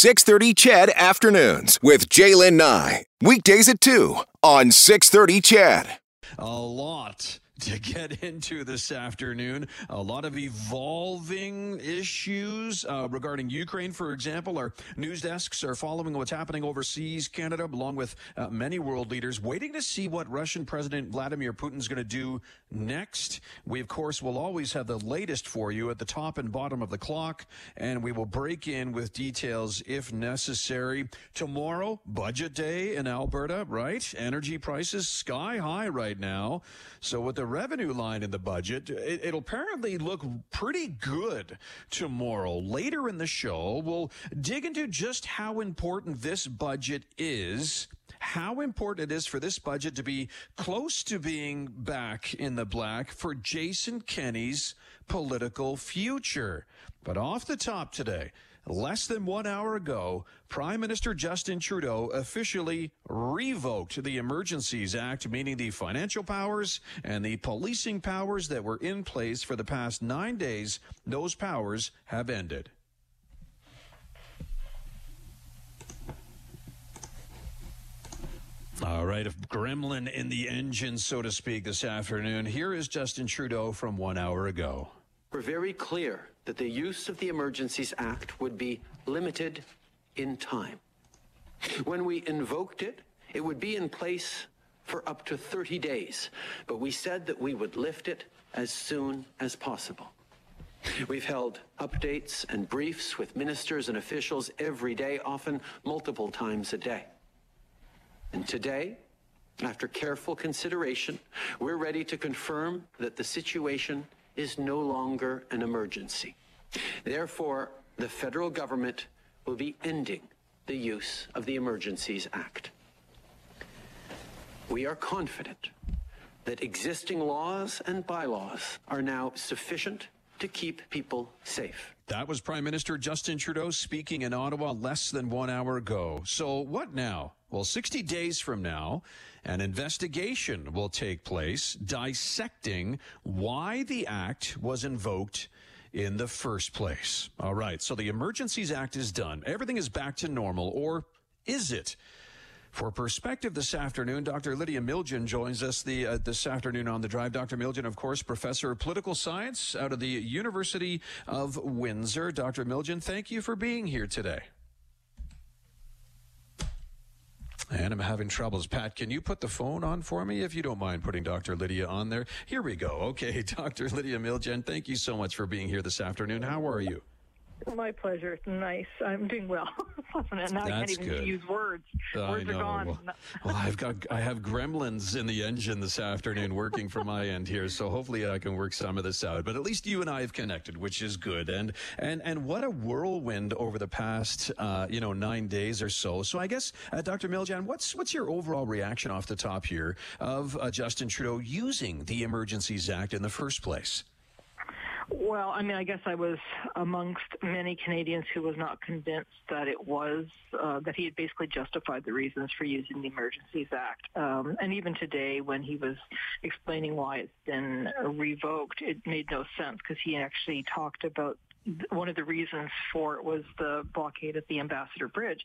630 CHED Afternoons with Jaylen Nye. Weekdays at 2 on 630 CHED. A lot to get into this afternoon. A lot of evolving issues uh, regarding Ukraine, for example. Our news desks are following what's happening overseas, Canada, along with uh, many world leaders, waiting to see what Russian President Vladimir Putin's going to do next. We, of course, will always have the latest for you at the top and bottom of the clock, and we will break in with details if necessary. Tomorrow, budget day in Alberta, right? Energy prices sky high right now. So, with the revenue line in the budget, it, it'll apparently look pretty good tomorrow. Later in the show, we'll dig into just how important this budget is how important it is for this budget to be close to being back in the black for Jason Kenney's political future. But off the top today, Less than one hour ago, Prime Minister Justin Trudeau officially revoked the Emergencies Act, meaning the financial powers and the policing powers that were in place for the past nine days. Those powers have ended. All right, a gremlin in the engine, so to speak, this afternoon. Here is Justin Trudeau from one hour ago. We're very clear that the use of the Emergencies Act would be limited in time. When we invoked it, it would be in place for up to 30 days, but we said that we would lift it as soon as possible. We've held updates and briefs with ministers and officials every day, often multiple times a day. And today, after careful consideration, we're ready to confirm that the situation is no longer an emergency. Therefore, the federal government will be ending the use of the Emergencies Act. We are confident that existing laws and bylaws are now sufficient to keep people safe. That was Prime Minister Justin Trudeau speaking in Ottawa less than one hour ago. So, what now? Well, 60 days from now, an investigation will take place dissecting why the act was invoked in the first place. All right, so the Emergencies Act is done. Everything is back to normal, or is it? For perspective this afternoon, Dr. Lydia Miljan joins us the, uh, this afternoon on the drive. Dr. Miljan, of course, professor of political science out of the University of Windsor. Dr. Miljan, thank you for being here today. And I'm having troubles. Pat, can you put the phone on for me if you don't mind putting Dr. Lydia on there? Here we go. Okay, Dr. Lydia Miljan, thank you so much for being here this afternoon. How are you? My pleasure. It's nice. I'm doing well. now I can't even good. use words. Words I know. are gone. Well, well, I've got I have gremlins in the engine this afternoon working from my end here, so hopefully I can work some of this out. But at least you and I have connected, which is good. And and and what a whirlwind over the past uh, you know nine days or so. So I guess uh, Dr. Miljan, what's what's your overall reaction off the top here of uh, Justin Trudeau using the Emergencies Act in the first place? Well, I mean, I guess I was amongst many Canadians who was not convinced that it was uh, that he had basically justified the reasons for using the Emergencies Act. Um, and even today, when he was explaining why it's been revoked, it made no sense because he actually talked about one of the reasons for it was the blockade at the Ambassador Bridge.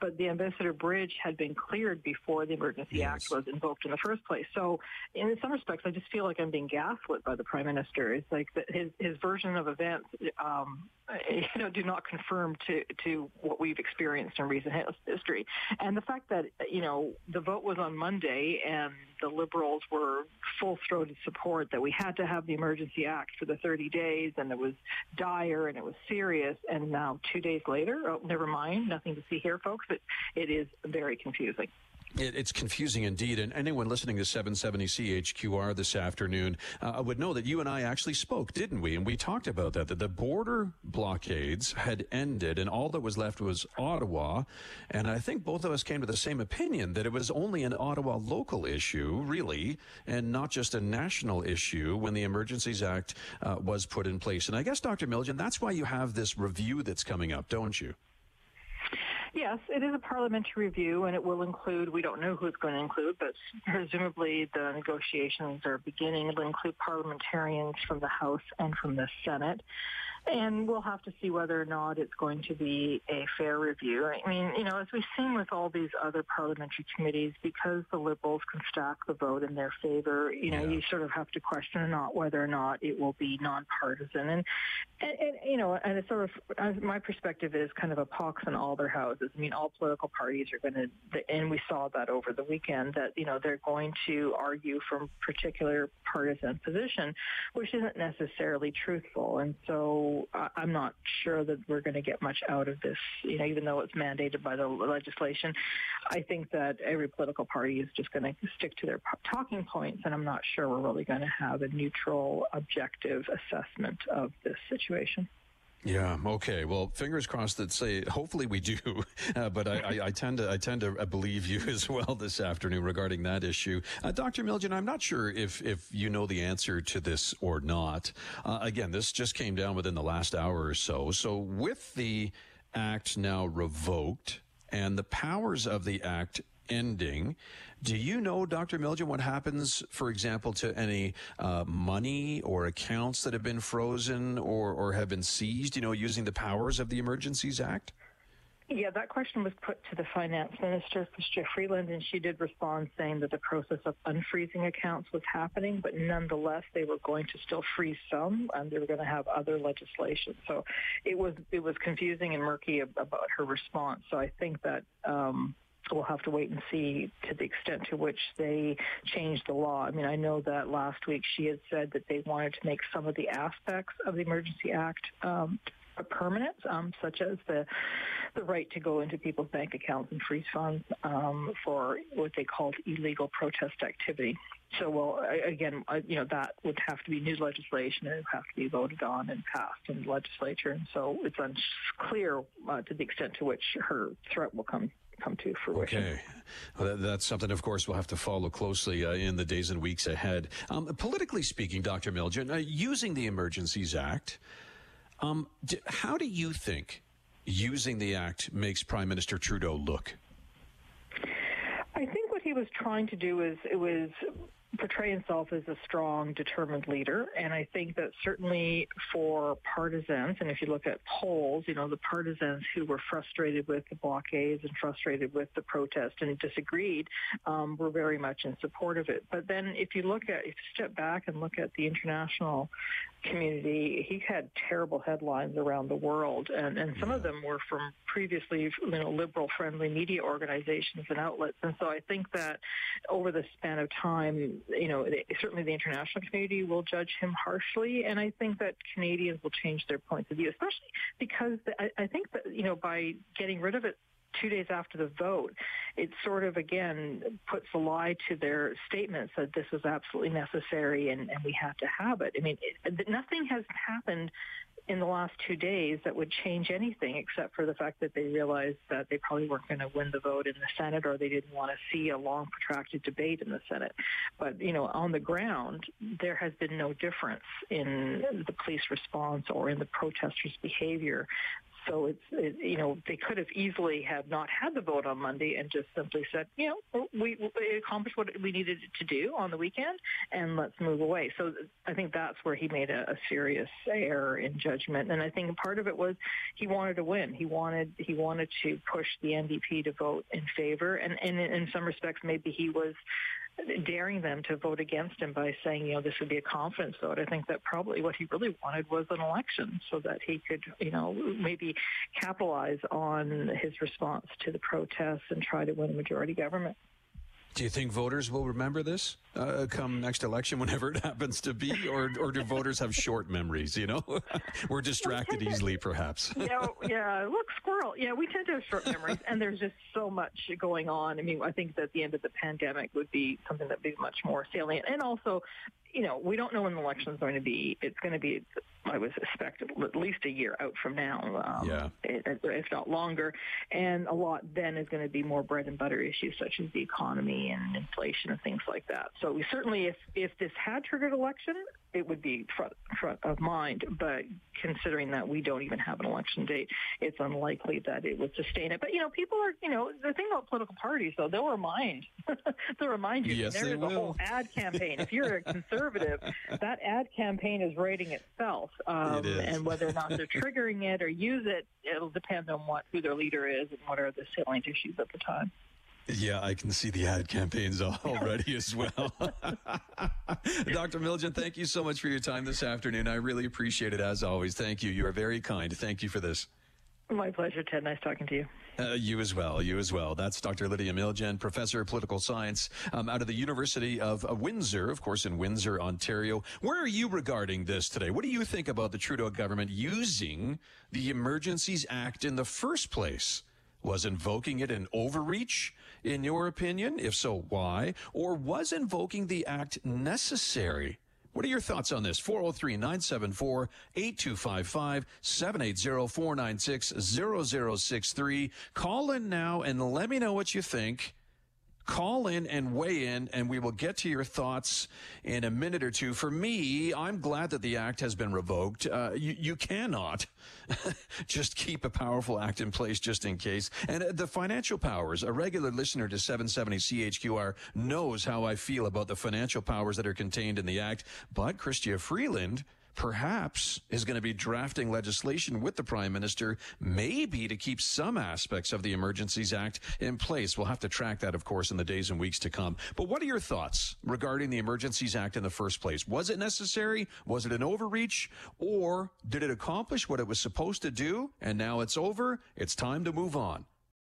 But the Ambassador Bridge had been cleared before the Emergency Yes. Act was invoked in the first place. So, in some respects, I just feel like I'm being gaslit by the Prime Minister. It's like that his his version of events, um, you know, do not confirm to to what we've experienced in recent history. And the fact that you know the vote was on Monday and the Liberals were full-throated support that we had to have the Emergency Act for the 30 days, and it was dire and it was serious. And now, two days later, oh, never mind, nothing to see here, folks. But it is very confusing. It, it's confusing indeed. And anyone listening to 770 CHQR this afternoon uh, would know that you and I actually spoke, didn't we? And we talked about that, that the border blockades had ended and all that was left was Ottawa. And I think both of us came to the same opinion that it was only an Ottawa local issue, really, and not just a national issue when the Emergencies Act uh, was put in place. And I guess, Dr. Miljan, that's why you have this review that's coming up, don't you? Yes, it is a parliamentary review, and it will include, we don't know who it's going to include, but presumably the negotiations are beginning. It'll include parliamentarians from the House and from the Senate. And we'll have to see whether or not it's going to be a fair review. I mean, you know, as we've seen with all these other parliamentary committees, because the Liberals can stack the vote in their favor, you know, yeah. you sort of have to question or not whether or not it will be nonpartisan. And, and, and you know, and it's sort of, my perspective is kind of a pox in all their houses. I mean, all political parties are going to, and we saw that over the weekend, that, you know, they're going to argue from particular partisan position, which isn't necessarily truthful. And so I'm not sure that we're going to get much out of this, you know, even though it's mandated by the legislation. I think that every political party is just going to stick to their talking points, and I'm not sure we're really going to have a neutral, objective assessment of this situation. Yeah. Okay. Well, fingers crossed that say hopefully we do, uh, but I, I, I, tend to I tend to believe you as well this afternoon regarding that issue, uh, Dr. Miljan. I'm not sure if if you know the answer to this or not. Uh, again, this just came down within the last hour or so. So with the act now revoked and the powers of the act ending. Do you know, Dr. Miljan, what happens, for example, to any uh, money or accounts that have been frozen or, or have been seized, you know, using the powers of the Emergencies Act? Yeah, that question was put to the finance minister, Chrystia Freeland, and she did respond saying that the process of unfreezing accounts was happening, but nonetheless, they were going to still freeze some, and they were going to have other legislation. So it was it was confusing and murky about her response. So I think that um, we'll have to wait and see to the extent to which they change the law. I mean, I know that last week she had said that they wanted to make some of the aspects of the Emergency Act um, permanent, um, such as the the right to go into people's bank accounts and freeze funds um, for what they called illegal protest activity. So, well, again, you know, that would have to be new legislation and it would have to be voted on and passed in the legislature. And so it's unclear uh, to the extent to which her threat will come come to fruition. Okay. Well, that's something, of course, we'll have to follow closely uh, in the days and weeks ahead. Um, politically speaking, Dr. Miljan, uh, using the Emergencies Act, um, d- how do you think using the act makes Prime Minister Trudeau look? I think what he was trying to do is it was portray himself as a strong, determined leader. And I think that certainly for partisans, and if you look at polls, you know, the partisans who were frustrated with the blockades and frustrated with the protest and disagreed um, were very much in support of it. But then if you look at, if you step back and look at the international community, he had terrible headlines around the world, and, and some of them were from previously you know, liberal-friendly media organizations and outlets. And so I think that over the span of time, you know, certainly the international community will judge him harshly, and I think that Canadians will change their points of view, especially because I, I think that you know by getting rid of it two days after the vote, it sort of again puts a lie to their statements that this was absolutely necessary and, and we have to have it. I mean, it, nothing has happened in the last two days that would change anything except for the fact that they realized that they probably weren't going to win the vote in the Senate or they didn't want to see a long protracted debate in the Senate. But, you know, on the ground, there has been no difference in the police response or in the protesters' behavior so it's, it, you know, they could have easily have not had the vote on Monday and just simply said, you know, we, we accomplished what we needed to do on the weekend and let's move away. So I think that's where he made a, a serious error in judgment. And I think part of it was he wanted to win. He wanted, he wanted to push the NDP to vote in favor. And, and in some respects, maybe he was daring them to vote against him by saying, you know, this would be a confidence vote. I think that probably what he really wanted was an election so that he could, you know, maybe capitalize on his response to the protests and try to win a majority government. Do you think voters will remember this uh, come next election, whenever it happens to be, or or do voters have short memories? You know, we're distracted easily, perhaps. yeah, yeah. Look, squirrel. Yeah, we tend to have short memories, and there's just so much going on. I mean, I think that the end of the pandemic would be something that'd be much more salient, and also, you know, we don't know when the election is going to be. It's going to be I was expected at least a year out from now, um, yeah. if not longer. And a lot then is going to be more bread and butter issues such as the economy and inflation and things like that. So we certainly, if if this had triggered election, it would be front, front of mind. But considering that we don't even have an election date, it's unlikely that it would sustain it. But you know, people are you know the thing about political parties though they'll remind they'll remind you yes, there's a whole ad campaign. if you're a conservative, that ad campaign is writing itself, um, it and whether or not they're triggering it or use it, it'll depend on what who their leader is and what are the salient issues at the time. Yeah, I can see the ad campaigns already as well. Dr. Miljan, thank you so much for your time this afternoon. I really appreciate it as always. Thank you. You are very kind. Thank you for this. My pleasure, Ted. Nice talking to you. Uh, you as well. You as well. That's Dr. Lydia Miljan, professor of political science um, out of the University of uh, Windsor, of course, in Windsor, Ontario. Where are you regarding this today? What do you think about the Trudeau government using the Emergencies Act in the first place? Was invoking it an overreach, in your opinion? If so, why? Or was invoking the act necessary? What are your thoughts on this? 403 974 8255 780 496 0063. Call in now and let me know what you think. Call in and weigh in, and we will get to your thoughts in a minute or two. For me, I'm glad that the act has been revoked. Uh, you, you cannot just keep a powerful act in place just in case. And uh, the financial powers, a regular listener to 770 CHQR knows how I feel about the financial powers that are contained in the act. But Chrystia Freeland, perhaps is going to be drafting legislation with the prime minister, maybe to keep some aspects of the Emergencies Act in place. We'll have to track that, of course, in the days and weeks to come. But what are your thoughts regarding the Emergencies Act in the first place? Was it necessary? Was it an overreach? Or did it accomplish what it was supposed to do? And now it's over. It's time to move on.